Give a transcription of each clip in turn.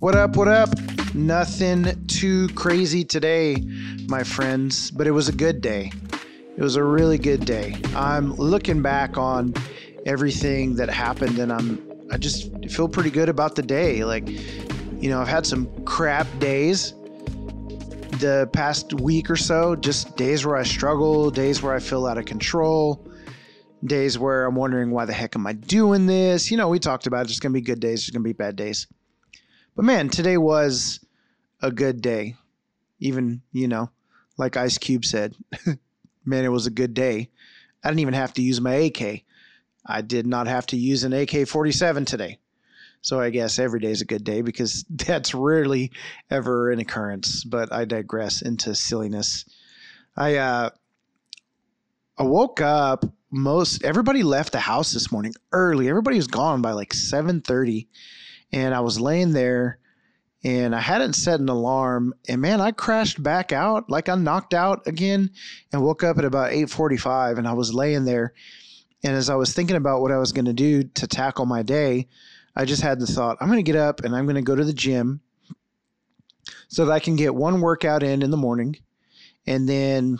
What up? What up? Nothing too crazy today, my friends, but it was a good day. It was a really good day. I'm looking back on everything that happened and I'm I just feel pretty good about the day. Like, you know, I've had some crap days the past week or so, just days where I struggle, days where I feel out of control, days where I'm wondering why the heck am I doing this? You know, we talked about it. There's going to be good days, there's going to be bad days. But man, today was a good day. Even, you know, like Ice Cube said, man, it was a good day. I didn't even have to use my AK. I did not have to use an AK 47 today. So I guess every day is a good day because that's rarely ever an occurrence. But I digress into silliness. I uh, I woke up. Most everybody left the house this morning early. Everybody was gone by like seven thirty, and I was laying there and I hadn't set an alarm and man I crashed back out like I knocked out again and woke up at about 8:45 and I was laying there. And as I was thinking about what I was going to do to tackle my day I just had the thought I'm going to get up and I'm going to go to the gym so that I can get one workout in in the morning and then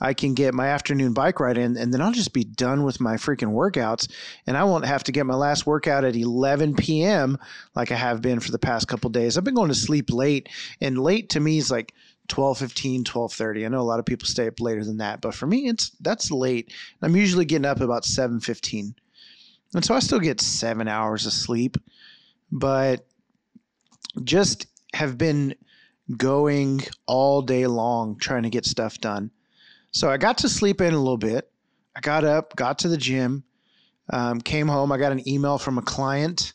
I can get my afternoon bike ride in, and then I'll just be done with my freaking workouts, and I won't have to get my last workout at 11 p.m. like I have been for the past couple days. I've been going to sleep late, and late to me is like 12 15 12 30 i know a lot of people stay up later than that but for me it's that's late i'm usually getting up about 7 15 and so i still get seven hours of sleep but just have been going all day long trying to get stuff done so I got to sleep in a little bit. I got up, got to the gym, um, came home. I got an email from a client,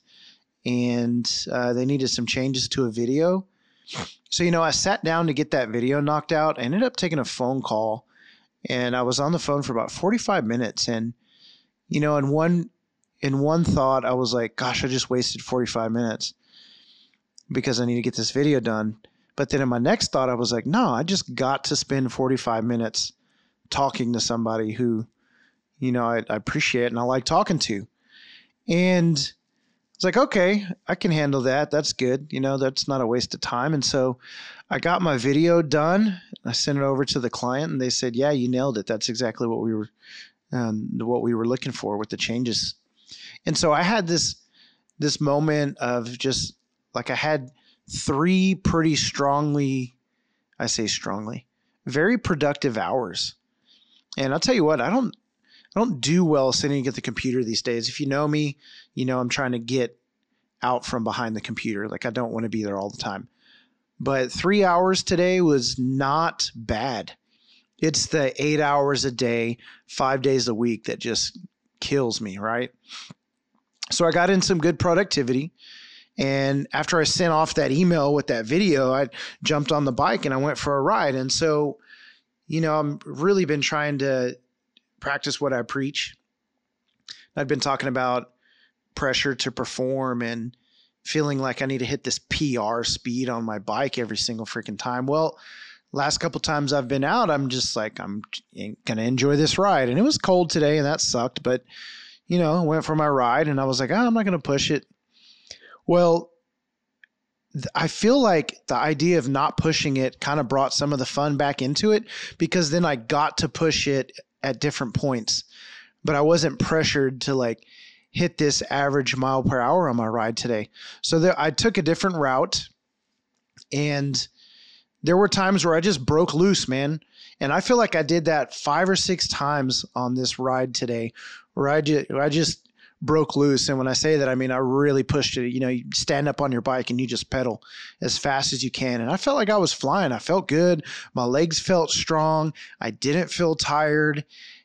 and uh, they needed some changes to a video. So you know, I sat down to get that video knocked out. I ended up taking a phone call, and I was on the phone for about forty five minutes. And you know, in one in one thought, I was like, "Gosh, I just wasted forty five minutes." because I need to get this video done. But then in my next thought, I was like, no, I just got to spend 45 minutes talking to somebody who, you know, I, I appreciate and I like talking to. And it's like, okay, I can handle that. That's good. You know, that's not a waste of time. And so I got my video done. I sent it over to the client and they said, yeah, you nailed it. That's exactly what we were, um, what we were looking for with the changes. And so I had this, this moment of just like I had three pretty strongly, I say strongly, very productive hours. And I'll tell you what, I don't I don't do well sitting at the computer these days. If you know me, you know I'm trying to get out from behind the computer. Like I don't want to be there all the time. But three hours today was not bad. It's the eight hours a day, five days a week that just kills me, right? So I got in some good productivity. And after I sent off that email with that video, I jumped on the bike and I went for a ride. And so you know, I'm really been trying to practice what I preach. I've been talking about pressure to perform and feeling like I need to hit this PR speed on my bike every single freaking time. Well, last couple times I've been out, I'm just like I'm going to enjoy this ride. And it was cold today and that sucked, but you know, I went for my ride and I was like, oh, I'm not going to push it. Well, I feel like the idea of not pushing it kind of brought some of the fun back into it because then I got to push it at different points, but I wasn't pressured to like hit this average mile per hour on my ride today. So there, I took a different route and there were times where I just broke loose, man. And I feel like I did that five or six times on this ride today where I just, I just broke loose. And when I say that, I mean I really pushed it. You know, you stand up on your bike and you just pedal as fast as you can. And I felt like I was flying. I felt good. My legs felt strong. I didn't feel tired.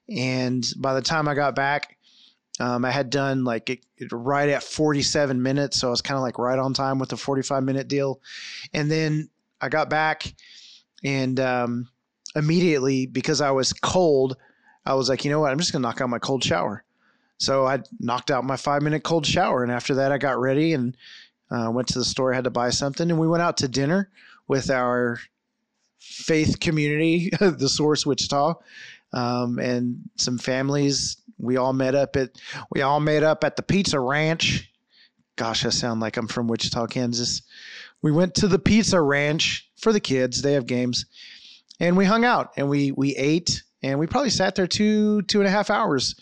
And by the time I got back, um, I had done like it, it right at 47 minutes. So I was kind of like right on time with the 45 minute deal. And then I got back and um, immediately, because I was cold, I was like, you know what? I'm just going to knock out my cold shower. So I knocked out my five minute cold shower. And after that, I got ready and uh, went to the store, had to buy something. And we went out to dinner with our faith community, the Source Wichita, um, and some families. We all met up at we all met up at the Pizza Ranch. gosh, I sound like I'm from Wichita, Kansas. We went to the pizza ranch for the kids. They have games, and we hung out and we we ate and we probably sat there two two and a half hours,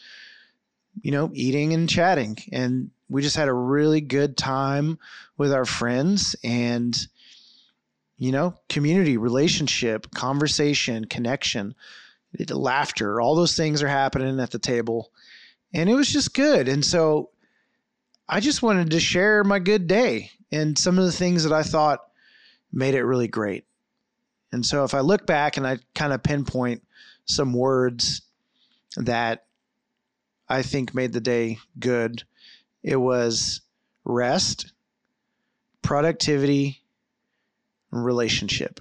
you know, eating and chatting, and we just had a really good time with our friends and you know community relationship conversation connection laughter all those things are happening at the table. And it was just good. And so I just wanted to share my good day and some of the things that I thought made it really great. And so if I look back and I kind of pinpoint some words that I think made the day good, it was rest, productivity, and relationship.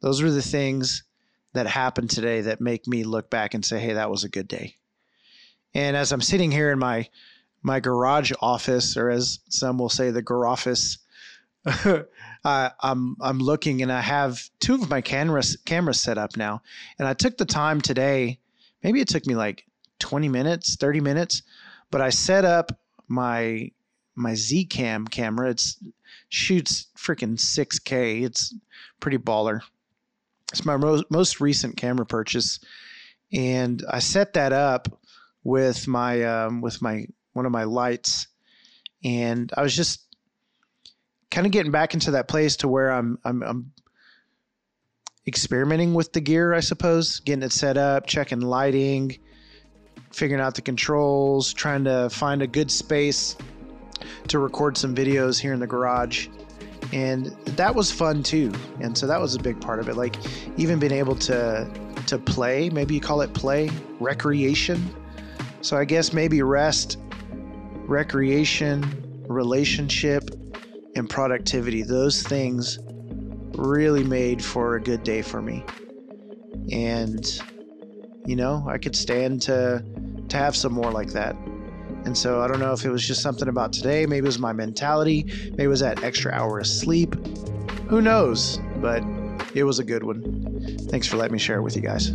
Those were the things that happened today that make me look back and say, hey, that was a good day. And as I'm sitting here in my my garage office, or as some will say, the garoffice. uh, I'm I'm looking, and I have two of my cameras cameras set up now, and I took the time today. Maybe it took me like 20 minutes, 30 minutes, but I set up my my Zcam camera. It's shoots freaking 6K. It's pretty baller. It's my most most recent camera purchase, and I set that up with my um, with my one of my lights, and I was just kind of getting back into that place to where I'm I'm, I'm experimenting with the gear, I suppose, getting it set up, checking lighting, figuring out the controls, trying to find a good space to record some videos here in the garage. And that was fun too. And so that was a big part of it. Like even being able to to play, maybe you call it play, recreation. So I guess maybe rest recreation, relationship, and productivity. Those things really made for a good day for me. And you know, I could stand to to have some more like that. And so I don't know if it was just something about today, maybe it was my mentality, maybe it was that extra hour of sleep. Who knows? But it was a good one. Thanks for letting me share it with you guys.